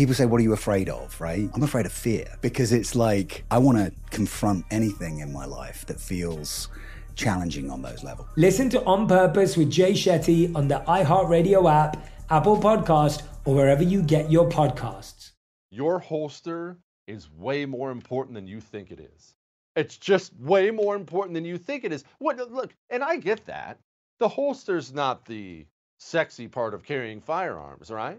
People say, What are you afraid of? Right? I'm afraid of fear because it's like I want to confront anything in my life that feels challenging on those levels. Listen to On Purpose with Jay Shetty on the iHeartRadio app, Apple Podcast, or wherever you get your podcasts. Your holster is way more important than you think it is. It's just way more important than you think it is. What look, and I get that. The holster's not the sexy part of carrying firearms, right?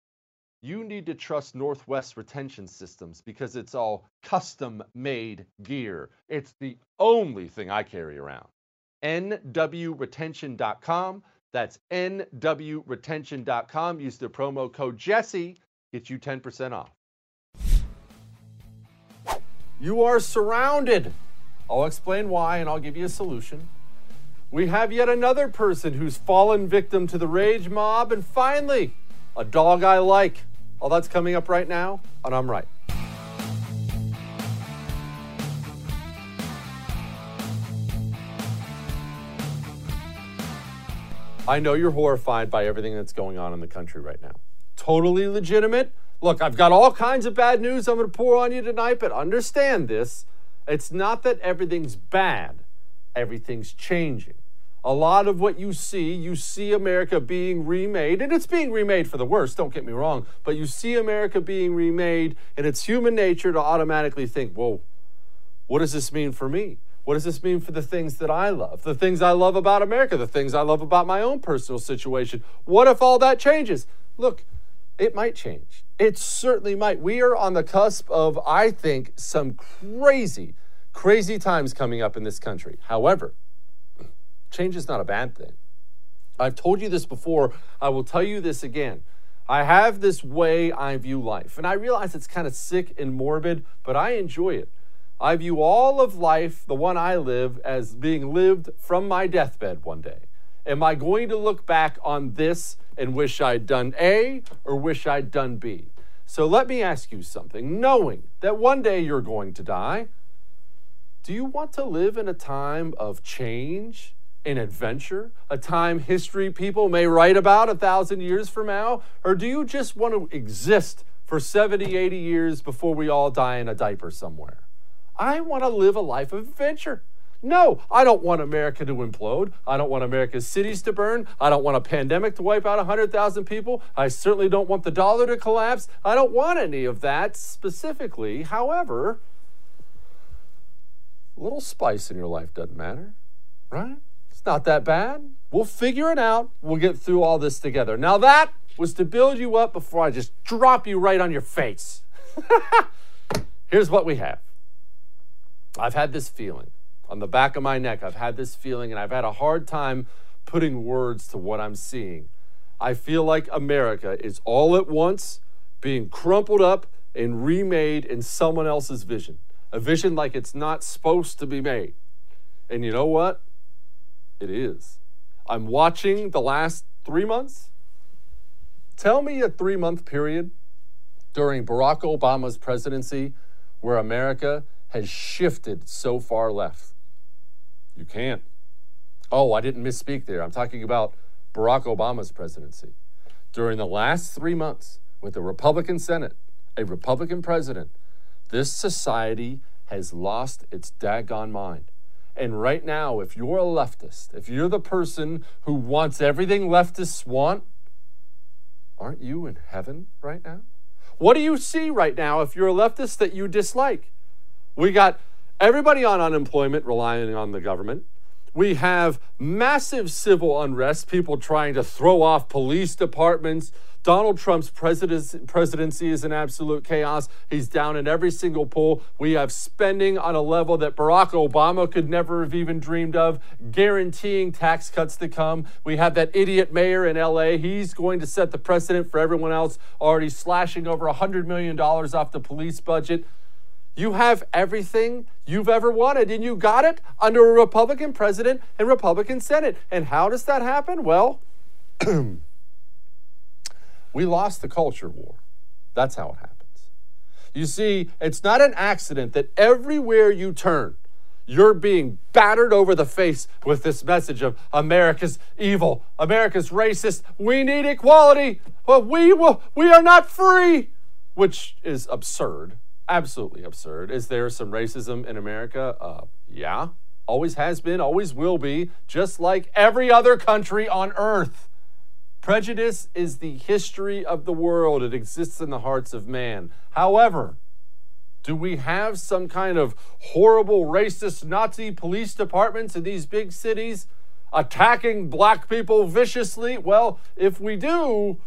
You need to trust Northwest Retention Systems because it's all custom made gear. It's the only thing I carry around. NWRetention.com. That's NWRetention.com. Use the promo code Jesse, get you 10% off. You are surrounded. I'll explain why and I'll give you a solution. We have yet another person who's fallen victim to the rage mob, and finally, a dog I like. All that's coming up right now, and I'm right. I know you're horrified by everything that's going on in the country right now. Totally legitimate. Look, I've got all kinds of bad news I'm going to pour on you tonight, but understand this. It's not that everything's bad, everything's changing. A lot of what you see, you see America being remade, and it's being remade for the worse, don't get me wrong, but you see America being remade, and it's human nature to automatically think, whoa, what does this mean for me? What does this mean for the things that I love? The things I love about America, the things I love about my own personal situation. What if all that changes? Look, it might change. It certainly might. We are on the cusp of, I think, some crazy, crazy times coming up in this country. However, change is not a bad thing. I've told you this before. I will tell you this again. I have this way I view life, and I realize it's kind of sick and morbid, but I enjoy it. I view all of life, the one I live, as being lived from my deathbed one day. Am I going to look back on this and wish I'd done A or wish I'd done B? So let me ask you something. Knowing that one day you're going to die, do you want to live in a time of change and adventure, a time history people may write about a thousand years from now? Or do you just want to exist for 70, 80 years before we all die in a diaper somewhere? I want to live a life of adventure. No, I don't want America to implode. I don't want America's cities to burn. I don't want a pandemic to wipe out 100,000 people. I certainly don't want the dollar to collapse. I don't want any of that specifically. However, a little spice in your life doesn't matter, right? It's not that bad. We'll figure it out. We'll get through all this together. Now, that was to build you up before I just drop you right on your face. Here's what we have I've had this feeling on the back of my neck. I've had this feeling, and I've had a hard time putting words to what I'm seeing. I feel like America is all at once being crumpled up and remade in someone else's vision, a vision like it's not supposed to be made. And you know what? It is. I'm watching the last three months. Tell me a three month period during Barack Obama's presidency where America has shifted so far left. You can't. Oh, I didn't misspeak there. I'm talking about Barack Obama's presidency. During the last three months, with a Republican Senate, a Republican president, this society has lost its daggone mind. And right now, if you're a leftist, if you're the person who wants everything leftists want, aren't you in heaven right now? What do you see right now if you're a leftist that you dislike? We got everybody on unemployment relying on the government. We have massive civil unrest, people trying to throw off police departments. Donald Trump's presidency is an absolute chaos. He's down in every single poll. We have spending on a level that Barack Obama could never have even dreamed of, guaranteeing tax cuts to come. We have that idiot mayor in LA. He's going to set the precedent for everyone else, already slashing over $100 million off the police budget. You have everything you've ever wanted, and you got it under a Republican president and Republican Senate. And how does that happen? Well, we lost the culture war. That's how it happens. You see, it's not an accident that everywhere you turn, you're being battered over the face with this message of America's evil, America's racist, we need equality, but we will, we are not free, which is absurd absolutely absurd. Is there some racism in America? Uh, yeah, always has been, always will be, just like every other country on earth. Prejudice is the history of the world, it exists in the hearts of man. However, do we have some kind of horrible racist Nazi police departments in these big cities attacking black people viciously? Well, if we do,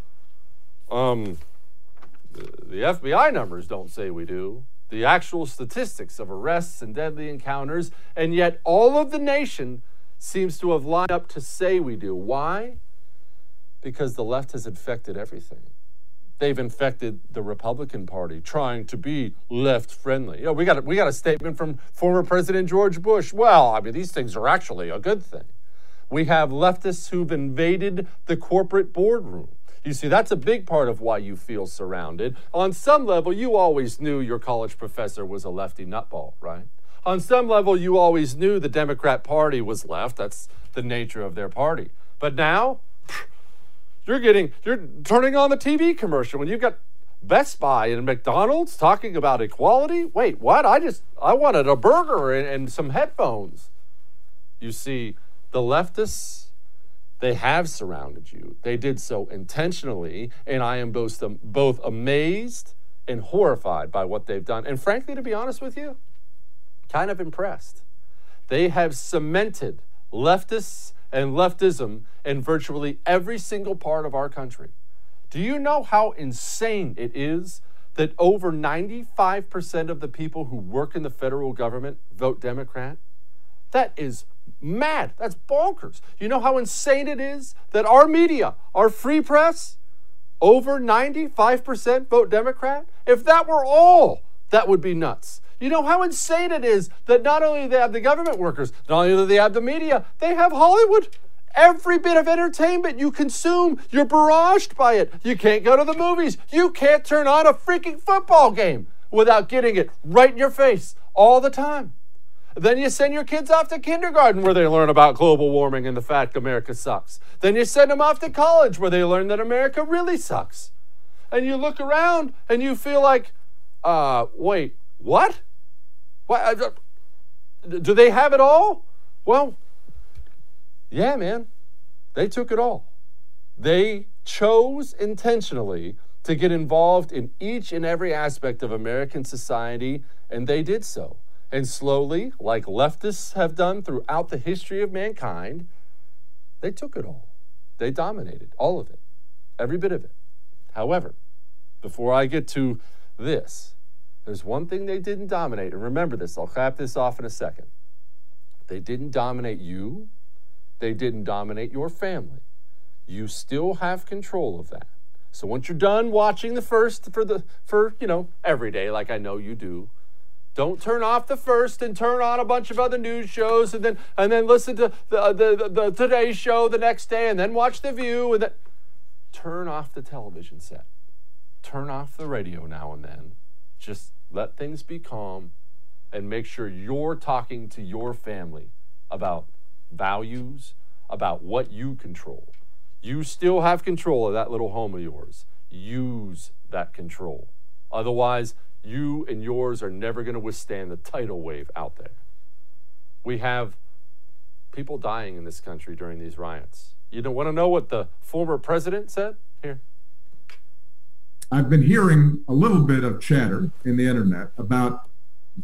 um, the FBI numbers don't say we do. The actual statistics of arrests and deadly encounters, and yet all of the nation seems to have lined up to say we do. Why? Because the left has infected everything. They've infected the Republican Party, trying to be left friendly. You know, we got a, we got a statement from former President George Bush. Well, I mean, these things are actually a good thing. We have leftists who've invaded the corporate boardroom. You see, that's a big part of why you feel surrounded. On some level, you always knew your college professor was a lefty nutball, right? On some level, you always knew the Democrat Party was left. That's the nature of their party. But now, you're getting, you're turning on the TV commercial when you've got Best Buy and McDonald's talking about equality. Wait, what? I just, I wanted a burger and, and some headphones. You see, the leftists they have surrounded you. They did so intentionally, and I am both, um, both amazed and horrified by what they've done. And frankly, to be honest with you, kind of impressed. They have cemented leftists and leftism in virtually every single part of our country. Do you know how insane it is that over 95% of the people who work in the federal government vote Democrat? That is mad. That's bonkers. You know how insane it is that our media, our free press, over 95% vote Democrat? If that were all, that would be nuts. You know how insane it is that not only do they have the government workers, not only do they have the media, they have Hollywood. Every bit of entertainment you consume, you're barraged by it. You can't go to the movies. You can't turn on a freaking football game without getting it right in your face all the time. Then you send your kids off to kindergarten where they learn about global warming and the fact America sucks. Then you send them off to college where they learn that America really sucks. And you look around and you feel like, uh, wait, what? What? do they have it all? Well, yeah, man. They took it all. They chose intentionally to get involved in each and every aspect of American society, and they did so. And slowly, like leftists have done throughout the history of mankind, they took it all. They dominated all of it, every bit of it. However, before I get to this, there's one thing they didn't dominate, and remember this, I'll cap this off in a second. They didn't dominate you, they didn't dominate your family. You still have control of that. So once you're done watching the first for the for, you know, every day like I know you do, don't turn off the first and turn on a bunch of other news shows and then and then listen to the uh, the, the, the Today Show the next day and then watch The View and then turn off the television set. Turn off the radio now and then. Just let things be calm and make sure you're talking to your family about values, about what you control. You still have control of that little home of yours. Use that control. Otherwise, you and yours are never going to withstand the tidal wave out there. We have people dying in this country during these riots. You don't want to know what the former president said? Here. I've been hearing a little bit of chatter in the internet about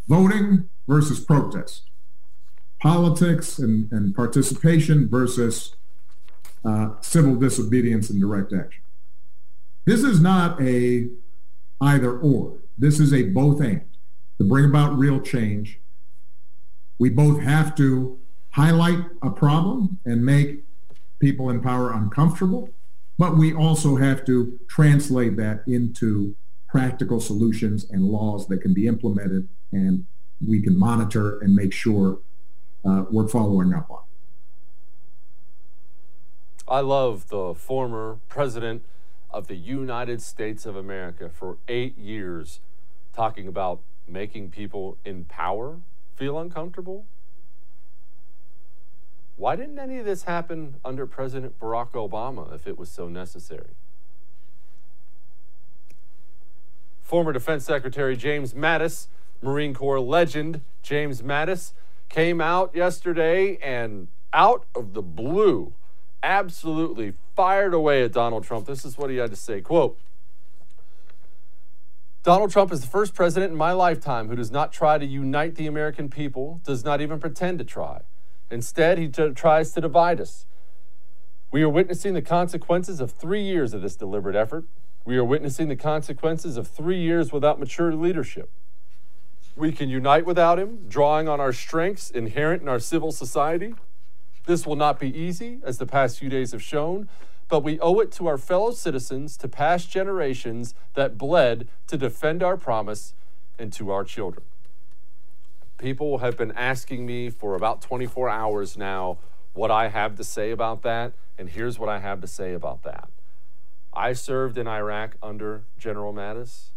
voting versus protest, politics and, and participation versus uh, civil disobedience and direct action. This is not a either or. This is a both and to bring about real change. We both have to highlight a problem and make people in power uncomfortable, but we also have to translate that into practical solutions and laws that can be implemented and we can monitor and make sure uh, we're following up on. I love the former president of the United States of America for eight years talking about making people in power feel uncomfortable. Why didn't any of this happen under President Barack Obama if it was so necessary? Former Defense Secretary James Mattis, Marine Corps legend James Mattis, came out yesterday and out of the blue absolutely fired away at Donald Trump. This is what he had to say. Quote, Donald Trump is the first president in my lifetime who does not try to unite the American people, does not even pretend to try. Instead, he t- tries to divide us. We are witnessing the consequences of three years of this deliberate effort. We are witnessing the consequences of three years without mature leadership. We can unite without him, drawing on our strengths inherent in our civil society. This will not be easy, as the past few days have shown, but we owe it to our fellow citizens, to past generations that bled to defend our promise, and to our children. People have been asking me for about 24 hours now what I have to say about that, and here's what I have to say about that. I served in Iraq under General Mattis,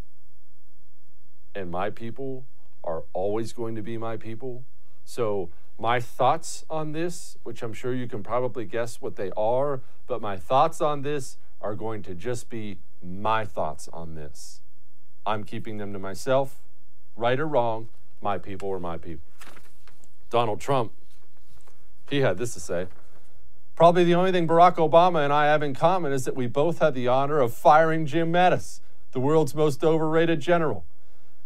and my people are always going to be my people. So, my thoughts on this, which I'm sure you can probably guess what they are, but my thoughts on this are going to just be my thoughts on this. I'm keeping them to myself, right or wrong, my people are my people. Donald Trump, he had this to say. Probably the only thing Barack Obama and I have in common is that we both had the honor of firing Jim Mattis, the world's most overrated general.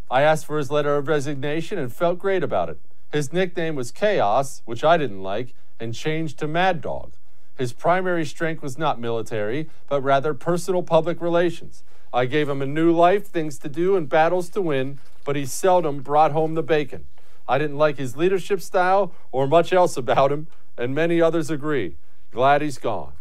I asked for his letter of resignation and felt great about it. His nickname was Chaos, which I didn't like, and changed to Mad Dog. His primary strength was not military, but rather personal public relations. I gave him a new life, things to do, and battles to win, but he seldom brought home the bacon. I didn't like his leadership style or much else about him, and many others agree. Glad he's gone.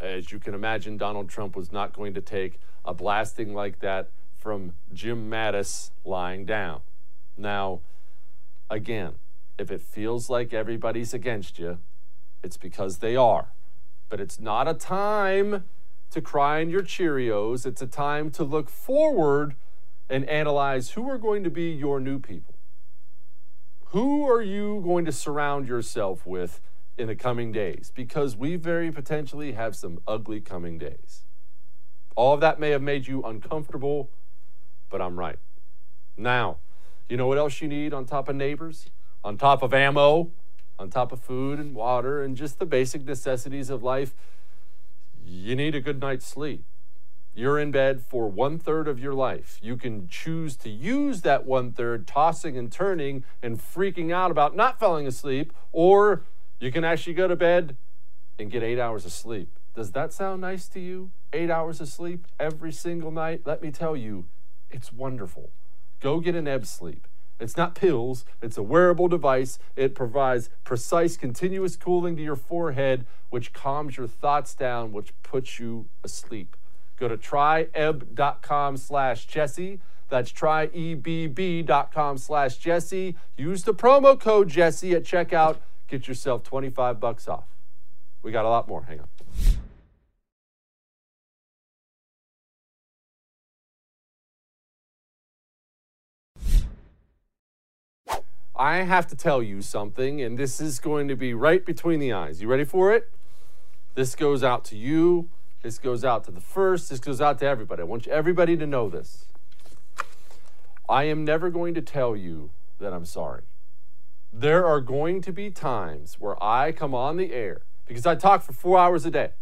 As you can imagine, Donald Trump was not going to take a blasting like that from Jim Mattis lying down. Now, Again, if it feels like everybody's against you, it's because they are. But it's not a time to cry in your Cheerios. It's a time to look forward and analyze who are going to be your new people. Who are you going to surround yourself with in the coming days? Because we very potentially have some ugly coming days. All of that may have made you uncomfortable, but I'm right. Now, you know what else you need on top of neighbors? on top of ammo, on top of food and water, and just the basic necessities of life, you need a good night's sleep. You're in bed for one third of your life. You can choose to use that one third, tossing and turning and freaking out about not falling asleep, or you can actually go to bed and get eight hours of sleep. Does that sound nice to you? Eight hours of sleep every single night? Let me tell you, it's wonderful. Go get an ebb sleep. It's not pills, it's a wearable device. It provides precise, continuous cooling to your forehead, which calms your thoughts down, which puts you asleep. Go to tryebb.com slash Jesse. That's tryebb.com slash Jesse. Use the promo code Jesse at checkout. Get yourself 25 bucks off. We got a lot more. Hang on. I have to tell you something, and this is going to be right between the eyes. You ready for it? This goes out to you. This goes out to the first. This goes out to everybody. I want everybody to know this. I am never going to tell you that I'm sorry. There are going to be times where I come on the air because I talk for four hours a day.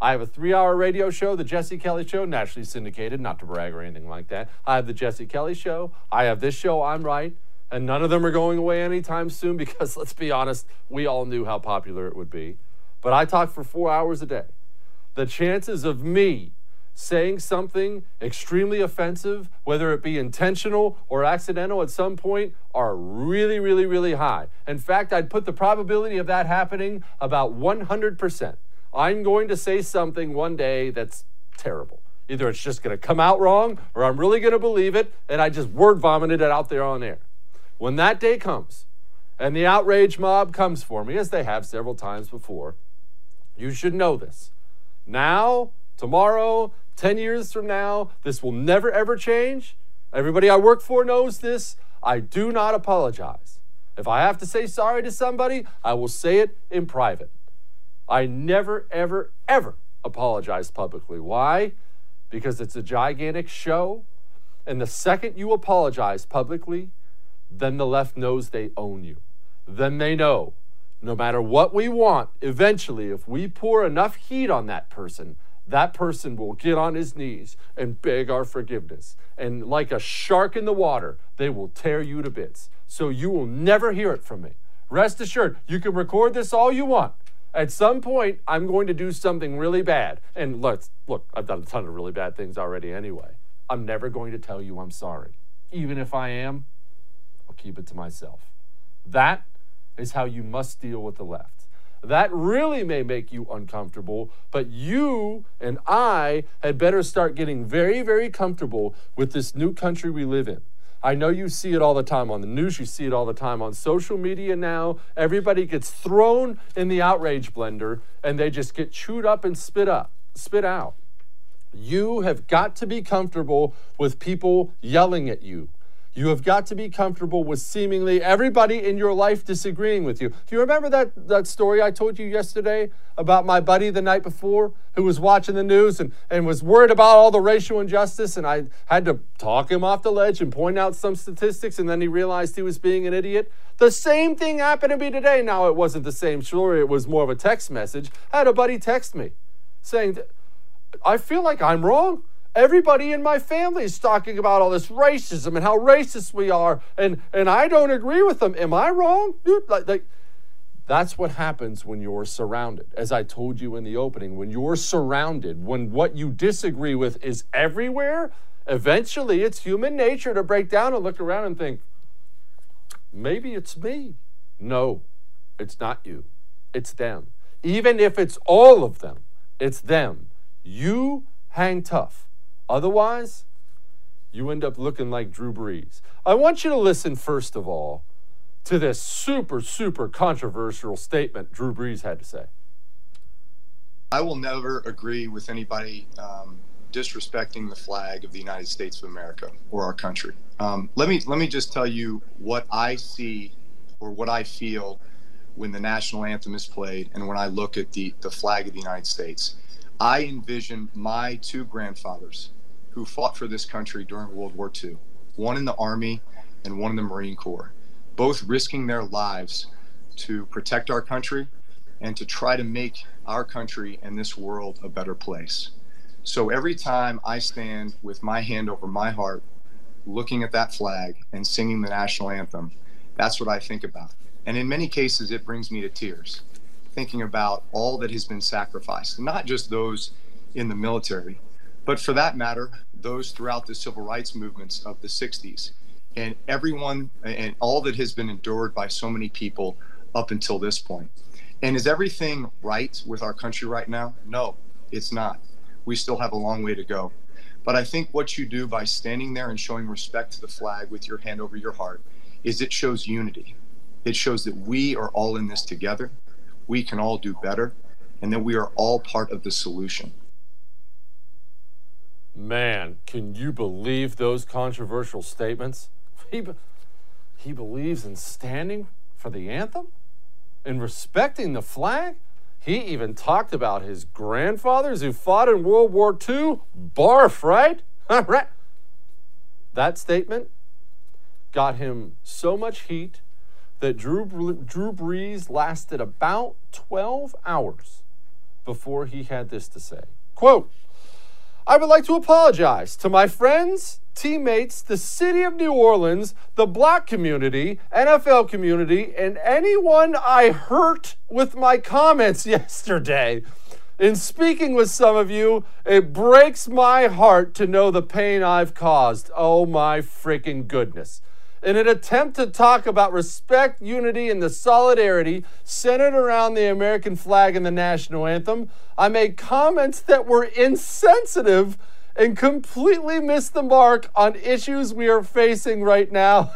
I have a three hour radio show, The Jesse Kelly Show, nationally syndicated, not to brag or anything like that. I have The Jesse Kelly Show. I have this show, I'm Right and none of them are going away anytime soon because let's be honest, we all knew how popular it would be. But I talk for four hours a day. The chances of me saying something extremely offensive, whether it be intentional or accidental at some point, are really, really, really high. In fact, I'd put the probability of that happening about 100%. I'm going to say something one day that's terrible. Either it's just going to come out wrong or I'm really going to believe it and I just word vomited it out there on air. When that day comes and the outrage mob comes for me, as they have several times before, you should know this. Now, tomorrow, 10 years from now, this will never ever change. Everybody I work for knows this. I do not apologize. If I have to say sorry to somebody, I will say it in private. I never, ever, ever apologize publicly. Why? Because it's a gigantic show. And the second you apologize publicly, then the left knows they own you. Then they know no matter what we want, eventually, if we pour enough heat on that person, that person will get on his knees and beg our forgiveness. And like a shark in the water, they will tear you to bits. So you will never hear it from me. Rest assured, you can record this all you want. At some point, I'm going to do something really bad. And let's look, I've done a ton of really bad things already anyway. I'm never going to tell you I'm sorry. Even if I am, I'll keep it to myself. That is how you must deal with the left. That really may make you uncomfortable, but you and I had better start getting very, very comfortable with this new country we live in. I know you see it all the time on the news, you see it all the time on social media now. Everybody gets thrown in the outrage blender and they just get chewed up and spit up, spit out. You have got to be comfortable with people yelling at you, you have got to be comfortable with seemingly everybody in your life disagreeing with you. Do you remember that, that story I told you yesterday about my buddy the night before who was watching the news and, and was worried about all the racial injustice? And I had to talk him off the ledge and point out some statistics, and then he realized he was being an idiot. The same thing happened to me today. Now, it wasn't the same story, it was more of a text message. I had a buddy text me saying, I feel like I'm wrong. Everybody in my family is talking about all this racism and how racist we are, and, and I don't agree with them. Am I wrong? Dude, like, like, that's what happens when you're surrounded. As I told you in the opening, when you're surrounded, when what you disagree with is everywhere, eventually it's human nature to break down and look around and think, maybe it's me. No, it's not you, it's them. Even if it's all of them, it's them. You hang tough. Otherwise, you end up looking like Drew Brees. I want you to listen, first of all, to this super, super controversial statement Drew Brees had to say. I will never agree with anybody um, disrespecting the flag of the United States of America or our country. Um, let me let me just tell you what I see or what I feel when the national anthem is played and when I look at the the flag of the United States. I envision my two grandfathers who fought for this country during World War II, one in the Army and one in the Marine Corps. both risking their lives to protect our country and to try to make our country and this world a better place. So every time I stand with my hand over my heart, looking at that flag and singing the national anthem, that's what I think about. And in many cases, it brings me to tears, thinking about all that has been sacrificed, not just those in the military, but for that matter, those throughout the civil rights movements of the 60s and everyone and all that has been endured by so many people up until this point. And is everything right with our country right now? No, it's not. We still have a long way to go. But I think what you do by standing there and showing respect to the flag with your hand over your heart is it shows unity. It shows that we are all in this together. We can all do better and that we are all part of the solution. Man, can you believe those controversial statements? He, be- he believes in standing for the anthem and respecting the flag. He even talked about his grandfathers who fought in World War II. Barf, right? right. That statement got him so much heat that Drew, Drew Brees lasted about 12 hours before he had this to say. Quote, I would like to apologize to my friends, teammates, the city of New Orleans, the black community, NFL community, and anyone I hurt with my comments yesterday. In speaking with some of you, it breaks my heart to know the pain I've caused. Oh my freaking goodness. In an attempt to talk about respect, unity, and the solidarity centered around the American flag and the national anthem, I made comments that were insensitive and completely missed the mark on issues we are facing right now.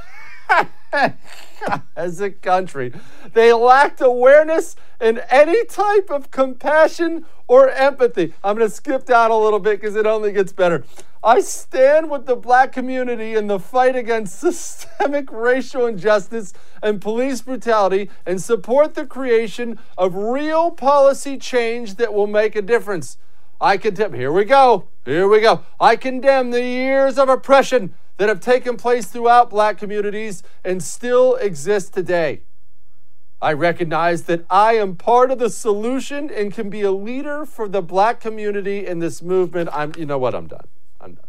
as a country. They lacked awareness and any type of compassion or empathy. I'm going to skip down a little bit because it only gets better. I stand with the black community in the fight against systemic racial injustice and police brutality and support the creation of real policy change that will make a difference. I condemn, here we go, here we go. I condemn the years of oppression that have taken place throughout black communities and still exist today. I recognize that I am part of the solution and can be a leader for the black community in this movement. I'm you know what I'm done. I'm done.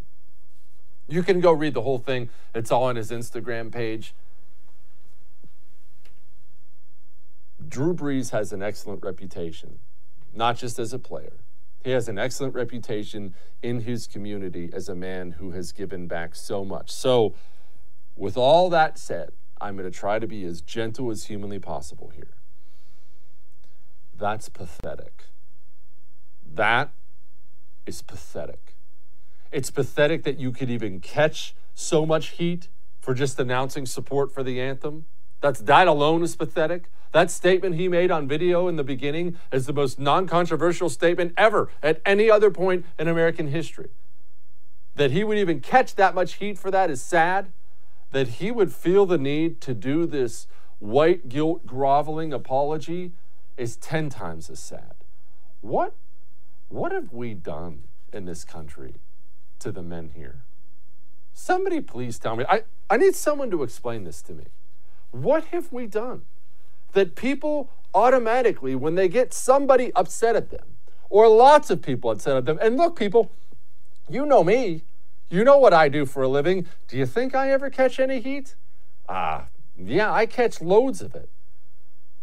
You can go read the whole thing. It's all on his Instagram page. Drew Brees has an excellent reputation, not just as a player, he has an excellent reputation in his community as a man who has given back so much. So, with all that said, I'm going to try to be as gentle as humanly possible here. That's pathetic. That is pathetic. It's pathetic that you could even catch so much heat for just announcing support for the anthem. That's that alone is pathetic. That statement he made on video in the beginning is the most non controversial statement ever at any other point in American history. That he would even catch that much heat for that is sad. That he would feel the need to do this white guilt groveling apology is 10 times as sad. What, what have we done in this country to the men here? Somebody please tell me. I, I need someone to explain this to me. What have we done? that people automatically, when they get somebody upset at them, or lots of people upset at them, and look, people, you know me. You know what I do for a living. Do you think I ever catch any heat? Ah, uh, yeah, I catch loads of it.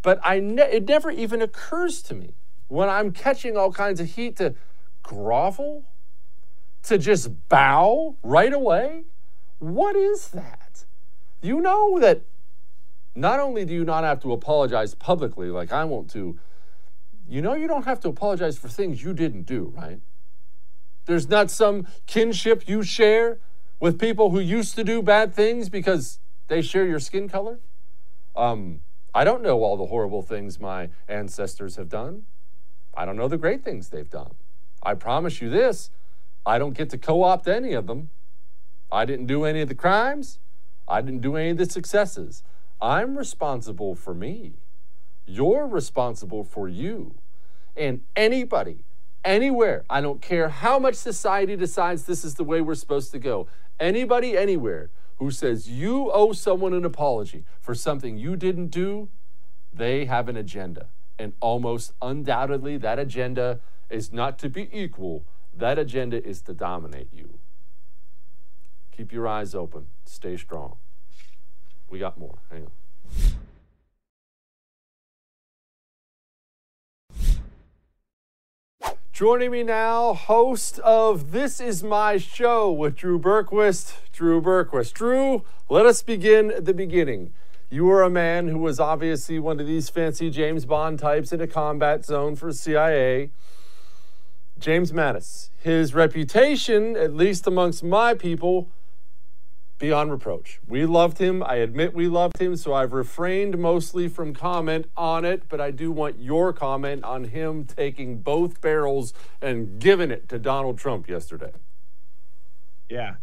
But I ne- it never even occurs to me when I'm catching all kinds of heat to grovel, to just bow right away. What is that? You know that not only do you not have to apologize publicly like I won't do, you know you don't have to apologize for things you didn't do, right? There's not some kinship you share with people who used to do bad things because they share your skin color. Um, I don't know all the horrible things my ancestors have done. I don't know the great things they've done. I promise you this I don't get to co opt any of them. I didn't do any of the crimes. I didn't do any of the successes. I'm responsible for me. You're responsible for you. And anybody, anywhere, I don't care how much society decides this is the way we're supposed to go, anybody, anywhere who says you owe someone an apology for something you didn't do, they have an agenda. And almost undoubtedly, that agenda is not to be equal, that agenda is to dominate you. Keep your eyes open, stay strong. We got more. Hang on. Joining me now, host of This Is My Show with Drew Berquist. Drew Berquist. Drew, let us begin at the beginning. You were a man who was obviously one of these fancy James Bond types in a combat zone for CIA. James Mattis. His reputation, at least amongst my people, beyond reproach. We loved him. I admit we loved him, so I've refrained mostly from comment on it, but I do want your comment on him taking both barrels and giving it to Donald Trump yesterday. Yeah.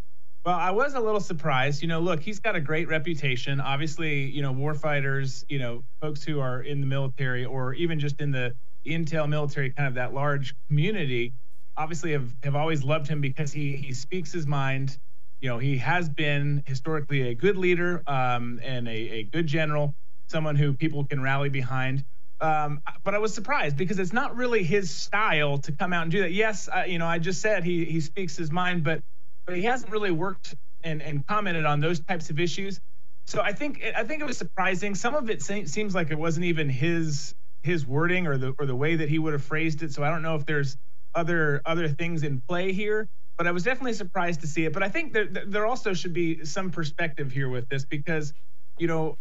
Well, I was a little surprised. You know, look, he's got a great reputation. Obviously, you know, warfighters, you know, folks who are in the military or even just in the intel military, kind of that large community, obviously have, have always loved him because he he speaks his mind you know, he has been historically a good leader um, and a, a, good general, someone who people can rally behind. Um, but I was surprised because it's not really his style to come out and do that. Yes, you know, I just said he he speaks his mind, but but he hasn't really worked and, and commented on those types of issues. So I think I think it was surprising. Some of it se- seems like it wasn't even his his wording or the or the way that he would have phrased it. So I don't know if there's other other things in play here but I was definitely surprised to see it. But I think that there also should be some perspective here with this because, you know,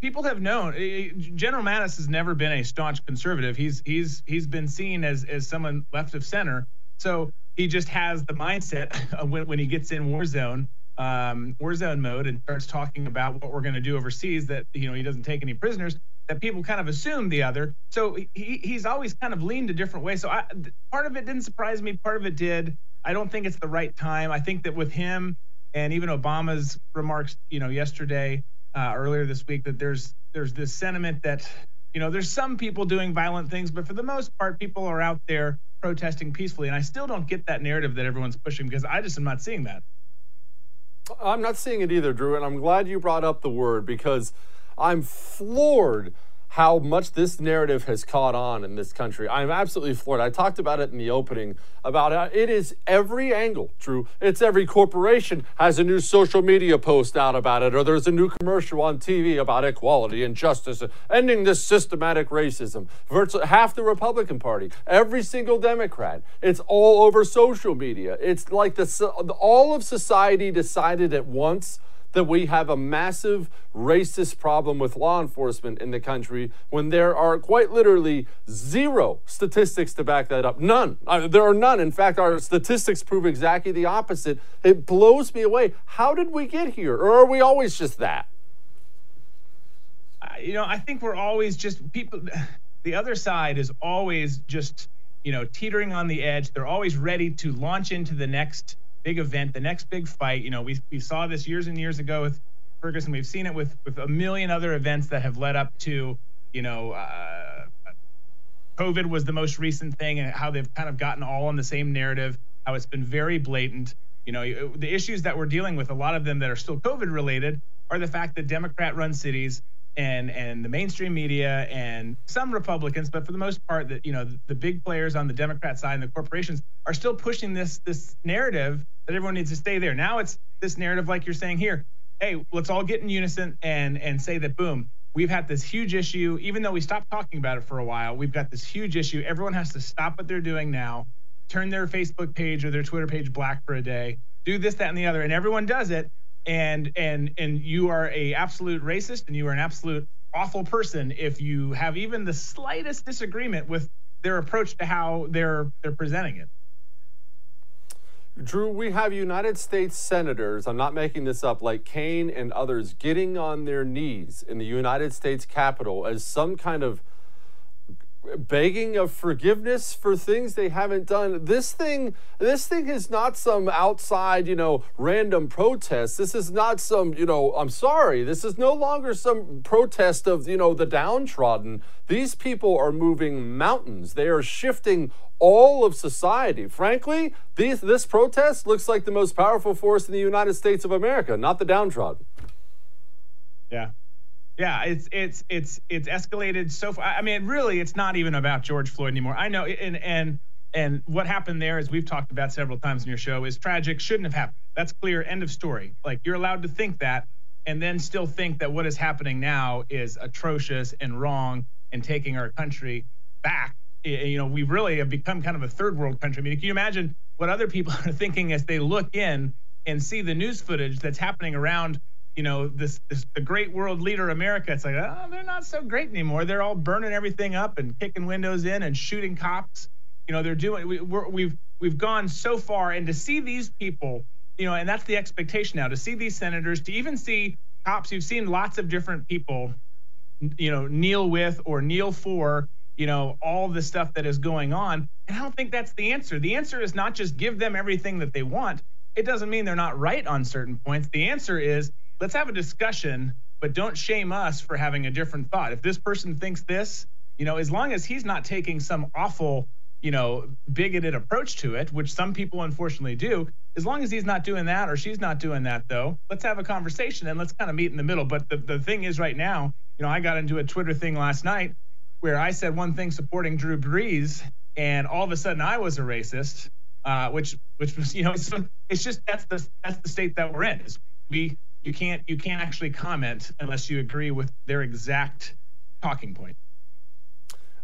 people have known eh, eh, General Mattis has never been a staunch conservative. He's he's he's been seen as as someone left of center. So he just has the mindset when when he gets in war zone um, war zone mode and starts talking about what we're going to do overseas that you know he doesn't take any prisoners that people kind of assume the other so he, he's always kind of leaned a different way so I, part of it didn't surprise me part of it did I don't think it's the right time. I think that with him and even Obama's remarks, you know, yesterday, uh, earlier this week, that there's there's this sentiment that you know there's some people doing violent things, but for the most part, people are out there protesting peacefully. And I still don't get that narrative that everyone's pushing because I just am not seeing that. I'm not seeing it either, Drew, and I'm glad you brought up the word because I'm floored how much this narrative has caught on in this country. I'm absolutely floored. I talked about it in the opening about how it is every angle, Drew. It's every corporation has a new social media post out about it, or there's a new commercial on TV about equality and justice, ending this systematic racism. Virtually half the Republican Party, every single Democrat. It's all over social media. It's like the all of society decided at once that we have a massive racist problem with law enforcement in the country when there are quite literally zero statistics to back that up. None. Uh, there are none. In fact, our statistics prove exactly the opposite. It blows me away. How did we get here? Or are we always just that? You know, I think we're always just people. The other side is always just, you know, teetering on the edge. They're always ready to launch into the next big event, the next big fight. You know, we, we saw this years and years ago with Ferguson. We've seen it with, with a million other events that have led up to, you know, uh, COVID was the most recent thing and how they've kind of gotten all on the same narrative, how it's been very blatant. You know, the issues that we're dealing with, a lot of them that are still COVID related, are the fact that Democrat run cities and and the mainstream media and some Republicans, but for the most part, that you know the, the, big players on the Democrat side and the corporations are still pushing this this narrative that everyone needs to stay there. Now it's this narrative, like you're saying here. Hey, let's all get in unison and and say that boom, we've had this huge issue. Even though we stopped talking about it for a while, we've got this huge issue. Everyone has to stop what they're doing now, turn their Facebook page or their Twitter page black for a day, do this, that, and the other, and everyone does it and and and you are a absolute racist and you are an absolute awful person if you have even the slightest disagreement with their approach to how they're they're presenting it. Drew, we have United States senators, I'm not making this up, like Kaine and others, getting on their knees in the United States Capitol as some kind of begging of forgiveness for things they haven't done. This thing, this thing is not some outside, you know, random protest. This is not some, you know, I'm sorry. This is no longer some protest of, you know, the downtrodden. These people are moving mountains. They are shifting all of society. Frankly, these, this protest looks like the most powerful force in the United States of America, not the downtrodden. Yeah. Yeah, it's it's it's it's escalated so far. I mean, really, it's not even about George Floyd anymore. I know, and and and what happened there, as we've talked about several times in your show, is tragic. Shouldn't have happened. That's clear. End of story. Like you're allowed to think that, and then still think that what is happening now is atrocious and wrong and taking our country back. You know, we really have become kind of a third world country. I mean, can you imagine what other people are thinking as they look in and see the news footage that's happening around? You know this, this the great world leader America. It's like oh, they're not so great anymore. They're all burning everything up and kicking windows in and shooting cops. You know they're doing. We, we're, we've we've gone so far, and to see these people, you know, and that's the expectation now. To see these senators, to even see cops. You've seen lots of different people, you know, kneel with or kneel for. You know all the stuff that is going on, and I don't think that's the answer. The answer is not just give them everything that they want. It doesn't mean they're not right on certain points. The answer is let's have a discussion, but don't shame us for having a different thought. If this person thinks this, you know, as long as he's not taking some awful, you know, bigoted approach to it, which some people unfortunately do, as long as he's not doing that or she's not doing that, though, let's have a conversation and let's kind of meet in the middle. But the, the thing is, right now, you know, I got into a Twitter thing last night where I said one thing supporting Drew Brees, and all of a sudden I was a racist, uh, which which was, you know, it's, it's just that's the that's the state that we're in. Is we you can't you can't actually comment unless you agree with their exact talking point.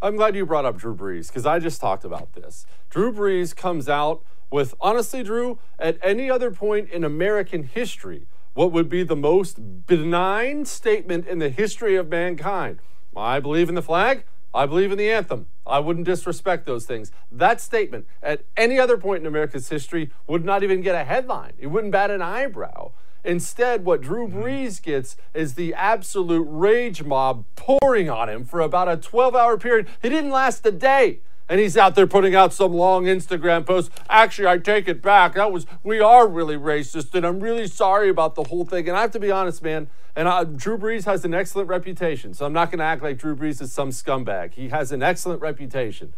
I'm glad you brought up Drew Brees because I just talked about this. Drew Brees comes out with honestly, Drew, at any other point in American history, what would be the most benign statement in the history of mankind? I believe in the flag. I believe in the anthem. I wouldn't disrespect those things. That statement at any other point in America's history would not even get a headline. It wouldn't bat an eyebrow. Instead, what Drew mm-hmm. Brees gets is the absolute rage mob pouring on him for about a 12 hour period. He didn't last a day. And he's out there putting out some long Instagram post. Actually, I take it back. That was, we are really racist, and I'm really sorry about the whole thing. And I have to be honest, man, and I, Drew Brees has an excellent reputation. So I'm not going to act like Drew Brees is some scumbag. He has an excellent reputation.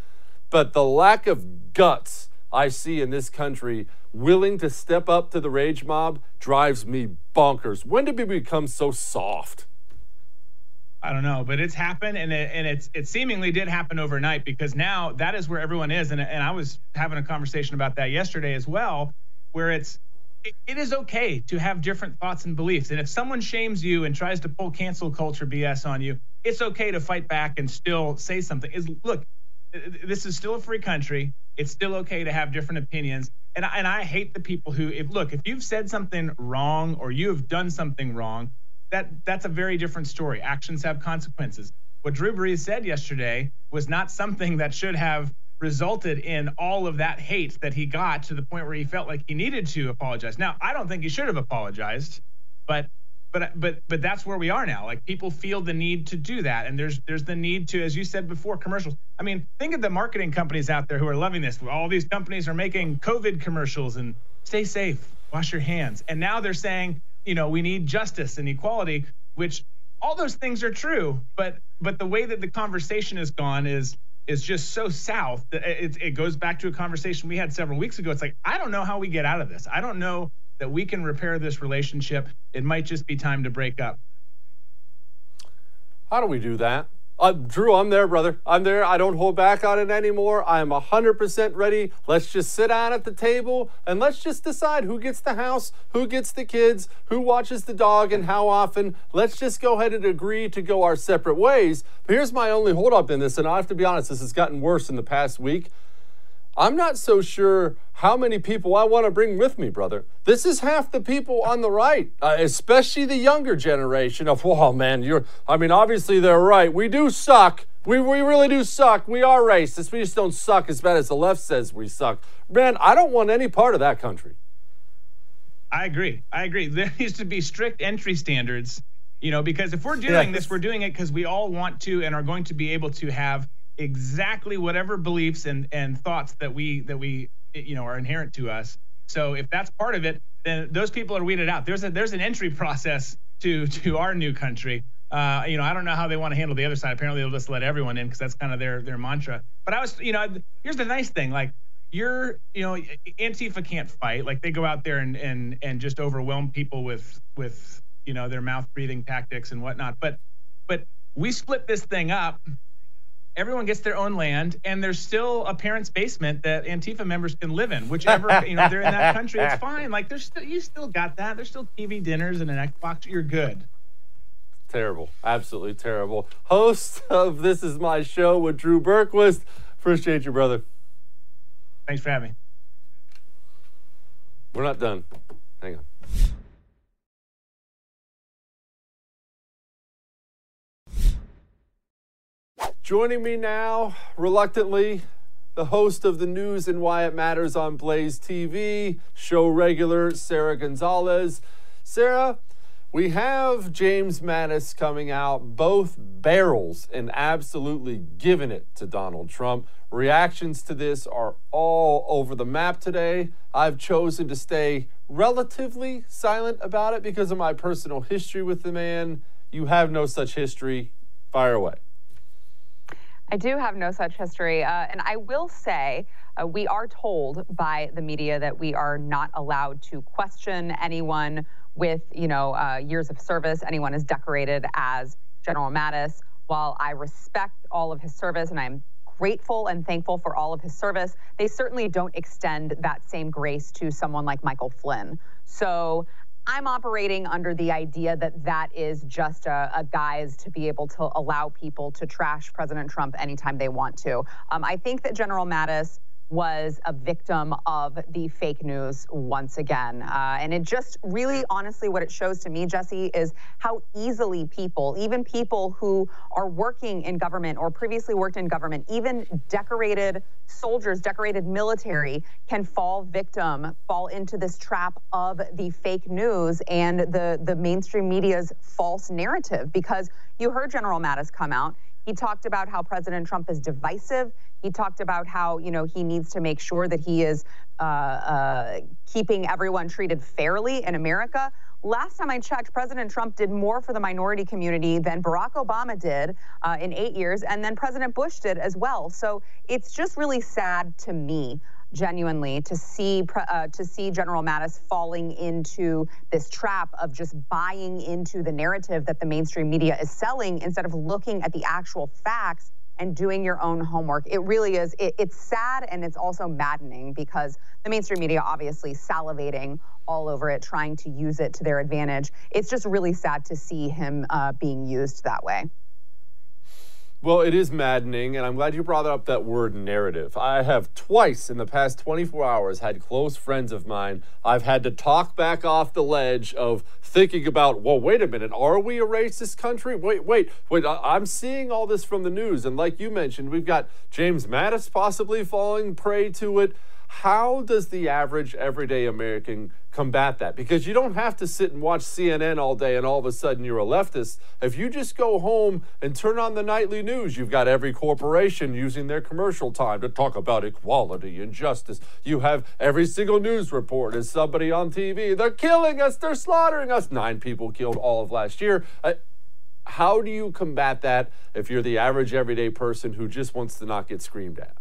But the lack of guts I see in this country willing to step up to the rage mob drives me bonkers. When did we become so soft? I don't know, but it's happened, and it, and it's it seemingly did happen overnight because now that is where everyone is, and and I was having a conversation about that yesterday as well, where it's it, it is okay to have different thoughts and beliefs, and if someone shames you and tries to pull cancel culture BS on you, it's okay to fight back and still say something. Is look, this is still a free country. It's still okay to have different opinions. And I, and I hate the people who, if look, if you've said something wrong or you have done something wrong, that that's a very different story. Actions have consequences. What Drew Brees said yesterday was not something that should have resulted in all of that hate that he got to the point where he felt like he needed to apologize. Now, I don't think he should have apologized, but but but but that's where we are now. Like people feel the need to do that. And there's there's the need to as you said before commercials. I mean think of the marketing companies out there who are loving this. All these companies are making covid commercials and stay safe wash your hands. And now they're saying you know we need justice and equality which all those things are true. But but the way that the conversation has gone is is just so south that it, it goes back to a conversation we had several weeks ago. It's like i don't know how we get out of this. I don't know that we can repair this relationship. It might just be time to break up. How do we do that? Uh, Drew, I'm there, brother. I'm there. I don't hold back on it anymore. I'm 100% ready. Let's just sit down at the table and let's just decide who gets the house, who gets the kids, who watches the dog, and how often. Let's just go ahead and agree to go our separate ways. But here's my only holdup in this, and I have to be honest, this has gotten worse in the past week. I'm not so sure how many people I want to bring with me, brother. This is half the people on the right, uh, especially the younger generation of, well, man, you're, I mean, obviously they're right. We do suck. We, we really do suck. We are racist. We just don't suck as bad as the left says we suck. Man, I don't want any part of that country. I agree. I agree. There needs to be strict entry standards, you know, because if we're doing yes. this, we're doing it because we all want to and are going to be able to have exactly whatever beliefs and and thoughts that we that we you know are inherent to us. So if that's part of it, then those people are weeded out. There's a there's an entry process to to our new country. Uh, you know, I don't know how they want to handle the other side. Apparently, they'll just let everyone in because that's kind of their their mantra. But I was, you know, here's the nice thing: like you're, you know, Antifa can't fight. Like they go out there and and and just overwhelm people with with you know their mouth breathing tactics and whatnot. But but we split this thing up everyone gets their own land, and there's still a parent's basement that Antifa members can live in. Whichever you know they're in that country, it's fine. Like there's still you still got that. There's still TV dinners and an Xbox. You're good. Terrible, absolutely terrible. Host of This Is My Show with Drew Berquist. Appreciate you, brother. Thanks for having me. We're not done. Hang on. Joining me now, reluctantly, the host of the news and why it matters on Blaze TV, show regular Sara Gonzales. Sara, we have James Mattis coming out, both barrels, and absolutely giving it to Donald Trump. Reactions to this are all over the map today. I've chosen to stay relatively silent about it because of my personal history with the man. You have no such history. Fire away. I do have no such history. Uh, and I will say, uh, we are told by the media that we are not allowed to question anyone with, you know, uh, years of service. Anyone is decorated as General Mattis. While I respect all of his service and I'm grateful and thankful for all of his service, they certainly don't extend that same grace to someone like Michael Flynn. So I'm operating under the idea that that is just a, a, guise to be able to allow people to trash President Trump anytime they want to. Um, I think that General Mattis was a victim of the fake news once again. Uh, and it just really, honestly, what it shows to me, Jesse, is how easily people, even people who are working in government or previously worked in government, even decorated soldiers, decorated military, can fall victim, fall into this trap of the fake news and the, the mainstream media's false narrative. Because you heard General Mattis come out. He talked about how President Trump is divisive. He talked about how, you know, he needs to make sure that he is uh, uh, keeping everyone treated fairly in America. Last time I checked, President Trump did more for the minority community than Barack Obama did uh, in eight years, and then President Bush did as well. So it's just really sad to me genuinely to see uh, to see General Mattis falling into this trap of just buying into the narrative that the mainstream media is selling instead of looking at the actual facts and doing your own homework. It really is. It, it's sad and it's also maddening because the mainstream media obviously salivating all over it, trying to use it to their advantage. It's just really sad to see him uh, being used that way. Well, it is maddening, and I'm glad you brought up that word narrative. I have twice in the past 24 hours had close friends of mine I've had to talk back off the ledge of thinking about, well, wait a minute, are we a racist country? Wait, wait, wait, I'm seeing all this from the news, and like you mentioned, we've got James Mattis possibly falling prey to it. How does the average everyday American combat that? Because you don't have to sit and watch CNN all day and all of a sudden you're a leftist. If you just go home and turn on the nightly news, you've got every corporation using their commercial time to talk about equality and justice. You have every single news report is somebody on TV. They're killing us, they're slaughtering us. Nine people killed all of last year. Uh, how do you combat that if you're the average everyday person who just wants to not get screamed at?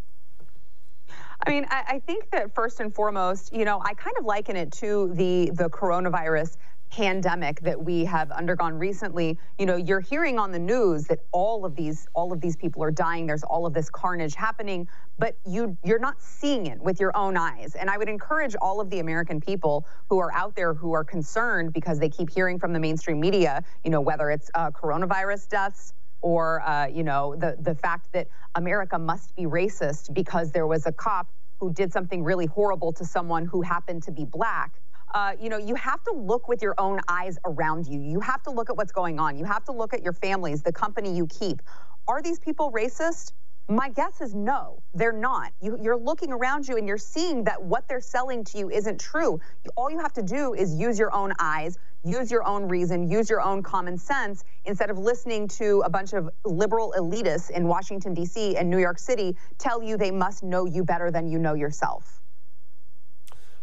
I mean, I, I think that first and foremost, you know, I kind of liken it to the the coronavirus pandemic that we have undergone recently. You know you're hearing on the news that all of these all of these people are dying. There's all of this carnage happening but you you're not seeing it with your own eyes. And i would encourage all of the american people who are out there who are concerned because they keep hearing from the mainstream media you know whether it's uh, coronavirus deaths or uh, you know the the fact that America must be racist because there was a cop who did something really horrible to someone who happened to be black. Uh, you know, you have to look with your own eyes around you. You have to look at what's going on. You have to look at your families, the company you keep. Are these people racist? My guess is no, they're not. You, you're looking around you and you're seeing that what they're selling to you isn't true. All you have to do is use your own eyes, use your own reason, use your own common sense instead of listening to a bunch of liberal elitists in Washington, D.C. and New York City tell you they must know you better than you know yourself.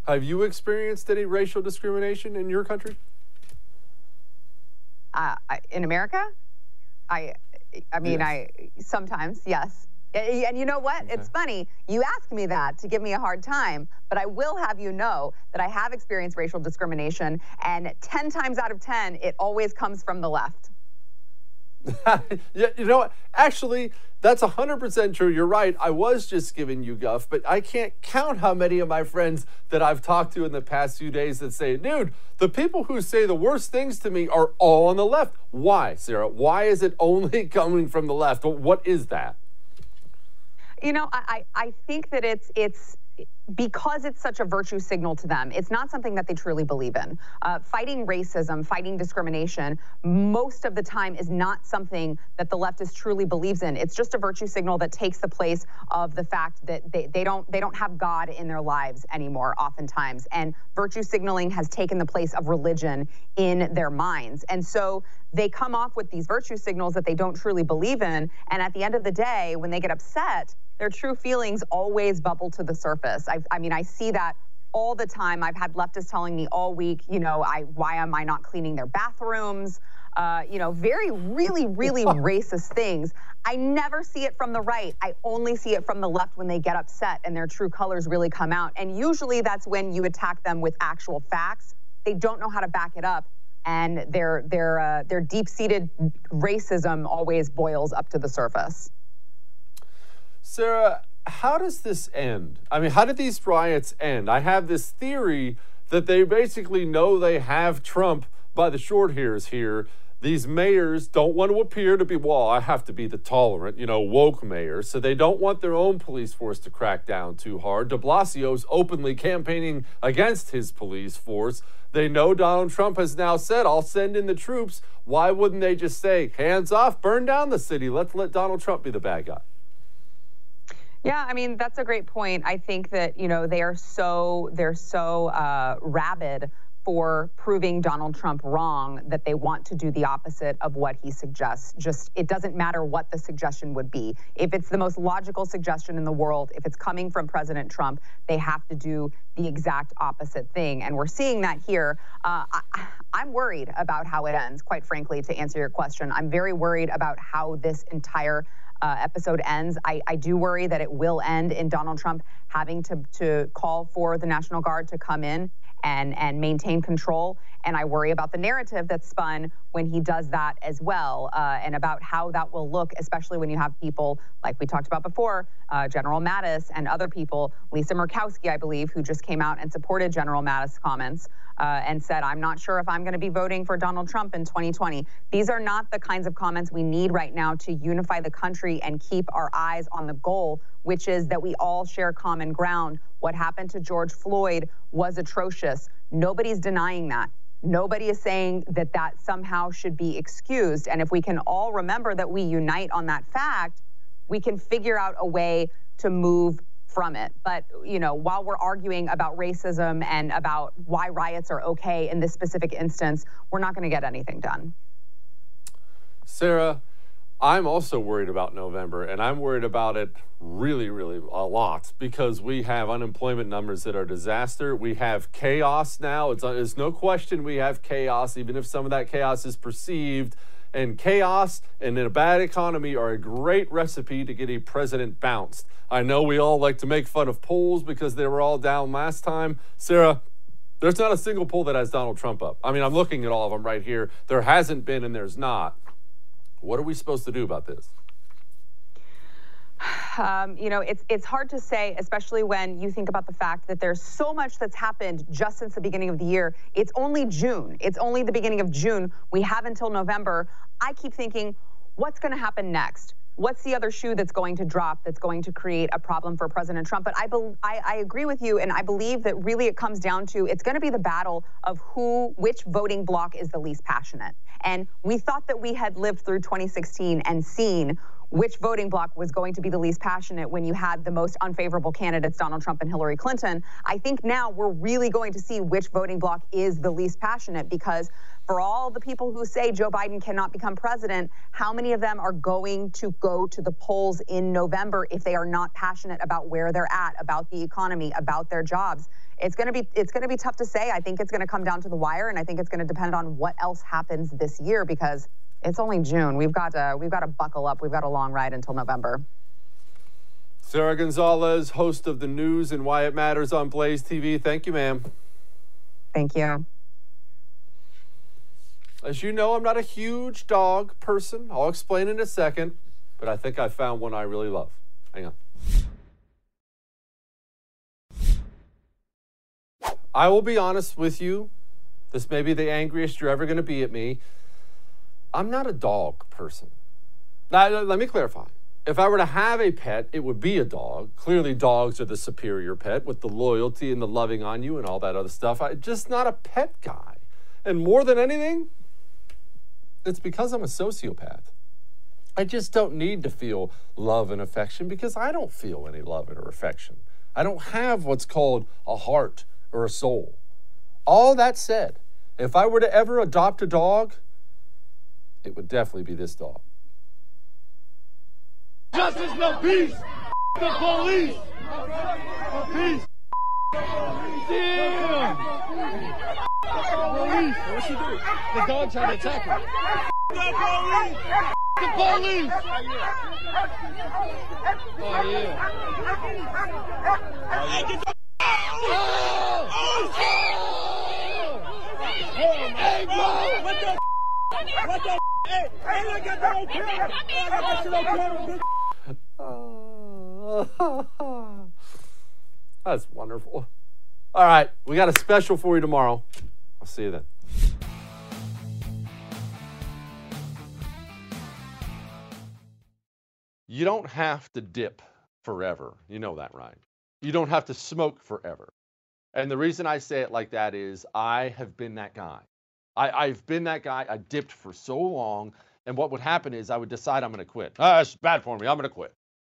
Have you experienced any racial discrimination in your country? Uh, in America? I, I mean, yes. I sometimes yes. And you know what? Okay. It's funny. You ask me that to give me a hard time, but I will have you know that I have experienced racial discrimination, and 10 times out of 10, it always comes from the left. yeah, you know what? Actually, that's 100% true. You're right. I was just giving you guff, but I can't count how many of my friends that I've talked to in the past few days that say, dude, the people who say the worst things to me are all on the left. Why, Sara? Why is it only coming from the left? What is that? You know, I, I think that it's it's because it's such a virtue signal to them, it's not something that they truly believe in. Uh, fighting racism, fighting discrimination, most of the time is not something that the leftist truly believes in. It's just a virtue signal that takes the place of the fact that they, they don't they don't have God in their lives anymore, oftentimes. And virtue signaling has taken the place of religion in their minds. And so they come off with these virtue signals that they don't truly believe in. And at the end of the day, when they get upset, their true feelings always bubble to the surface. I mean, I see that all the time. I've had leftists telling me all week, you know, I why am I not cleaning their bathrooms? Uh, you know, very, really, really racist things. I never see it from the right. I only see it from the left when they get upset and their true colors really come out. And usually that's when you attack them with actual facts. They don't know how to back it up. And their their uh, their deep-seated racism always boils up to the surface. Sara, how does this end? I mean, how did these riots end? I have this theory that they basically know they have Trump by the short hairs here. These mayors don't want to appear to be, well, I have to be the tolerant, you know, woke mayor. So they don't want their own police force to crack down too hard. De Blasio's openly campaigning against his police force. They know Donald Trump has now said, I'll send in the troops. Why wouldn't they just say, hands off, burn down the city? Let's let Donald Trump be the bad guy. Yeah, I mean that's a great point. I think that you know they are so they're so uh, rabid for proving Donald Trump wrong that they want to do the opposite of what he suggests. Just it doesn't matter what the suggestion would be. If it's the most logical suggestion in the world, if it's coming from President Trump, they have to do the exact opposite thing. And we're seeing that here. Uh, I, I'm worried about how it ends, quite frankly, to answer your question. I'm very worried about how this entire uh, episode ends. I, I do worry that it will end in Donald Trump having to, to call for the National Guard to come in and, and maintain control. And I worry about the narrative that's spun when he does that as well, uh, and about how that will look, especially when you have people like we talked about before, uh, General Mattis and other people, Lisa Murkowski, I believe, who just came out and supported General Mattis' comments uh, and said, I'm not sure if I'm going to be voting for Donald Trump in 2020. These are not the kinds of comments we need right now to unify the country and keep our eyes on the goal, which is that we all share common ground. What happened to George Floyd was atrocious. Nobody's denying that. Nobody is saying that that somehow should be excused. And if we can all remember that we unite on that fact, we can figure out a way to move from it. But, you know, while we're arguing about racism and about why riots are okay in this specific instance, we're not going to get anything done. Sara, I'm also worried about November, and I'm worried about it really, really a lot because we have unemployment numbers that are disaster. We have chaos now. It's, uh, there's no question we have chaos, even if some of that chaos is perceived and chaos and in a bad economy are a great recipe to get a president bounced. I know we all like to make fun of polls because they were all down last time. Sara, there's not a single poll that has Donald Trump up. I mean, I'm looking at all of them right here. There hasn't been and there's not. What are we supposed to do about this? Um, you know, it's it's hard to say, especially when you think about the fact that there's so much that's happened just since the beginning of the year. It's only June. It's only the beginning of June. We have until November. I keep thinking, what's going to happen next? What's the other shoe that's going to drop that's going to create a problem for President Trump? But I, be, I, I agree with you, and I believe that really it comes down to it's going to be the battle of who, which voting bloc is the least passionate. And we thought that we had lived through 2016 and seen which voting bloc was going to be the least passionate when you had the most unfavorable candidates, Donald Trump and Hillary Clinton. I think now we're really going to see which voting bloc is the least passionate because for all the people who say Joe Biden cannot become president, how many of them are going to go to the polls in November if they are not passionate about where they're at, about the economy, about their jobs? It's going to be it's going to be tough to say. I think it's going to come down to the wire and I think it's going to depend on what else happens this year because it's only June. We've got to we've got to buckle up. We've got a long ride until November. Sara Gonzales, host of the news and why it matters on Blaze TV. Thank you, ma'am. Thank you. As you know, I'm not a huge dog person. I'll explain in a second, but I think I found one I really love. Hang on. I will be honest with you. This may be the angriest you're ever going to be at me. I'm not a dog person. Now, let me clarify. If I were to have a pet, it would be a dog. Clearly, dogs are the superior pet with the loyalty and the loving on you and all that other stuff. I'm just not a pet guy. And more than anything, it's because I'm a sociopath. I just don't need to feel love and affection because I don't feel any love or affection. I don't have what's called a heart or a soul. All that said, if I were to ever adopt a dog, it would definitely be this dog. Justice, no peace. The police. No peace. Damn. Police. What's she do? The dog tried to attack her. The police. The police. Oh yeah. Oh yeah. Oh! Oh! Oh! Hey, bro! What the? What the? Hey, got that on camera! That shit on camera, bitch! That's wonderful. All right, we got a special for you tomorrow. I'll see you then. You don't have to dip forever. You know that, right? You don't have to smoke forever. And the reason I say it like that is I have been that guy. I, have been that guy. I dipped for so long. And what would happen is I would decide I'm going to quit. Ah, it's bad for me. I'm going to quit.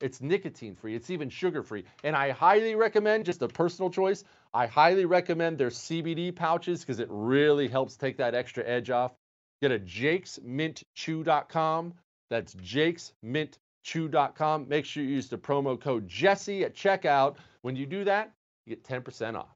It's nicotine free. It's even sugar free. And I highly recommend, just a personal choice, I highly recommend their CBD pouches because it really helps take that extra edge off. Get a jakesmintchew.com. That's jakesmintchew.com. Make sure you use the promo code Jesse at checkout. When you do that, you get 10% off.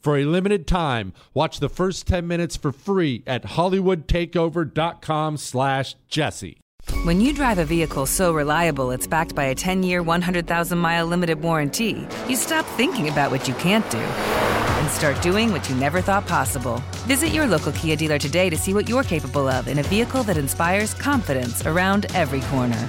For a limited time, watch the first 10 minutes for free at hollywoodtakeover.com slash jesse. When you drive a vehicle so reliable it's backed by a 10 year, 100,000 mile limited warranty, you stop thinking about what you can't do and start doing what you never thought possible. Visit your local Kia dealer today to see what you're capable of in a vehicle that inspires confidence around every corner.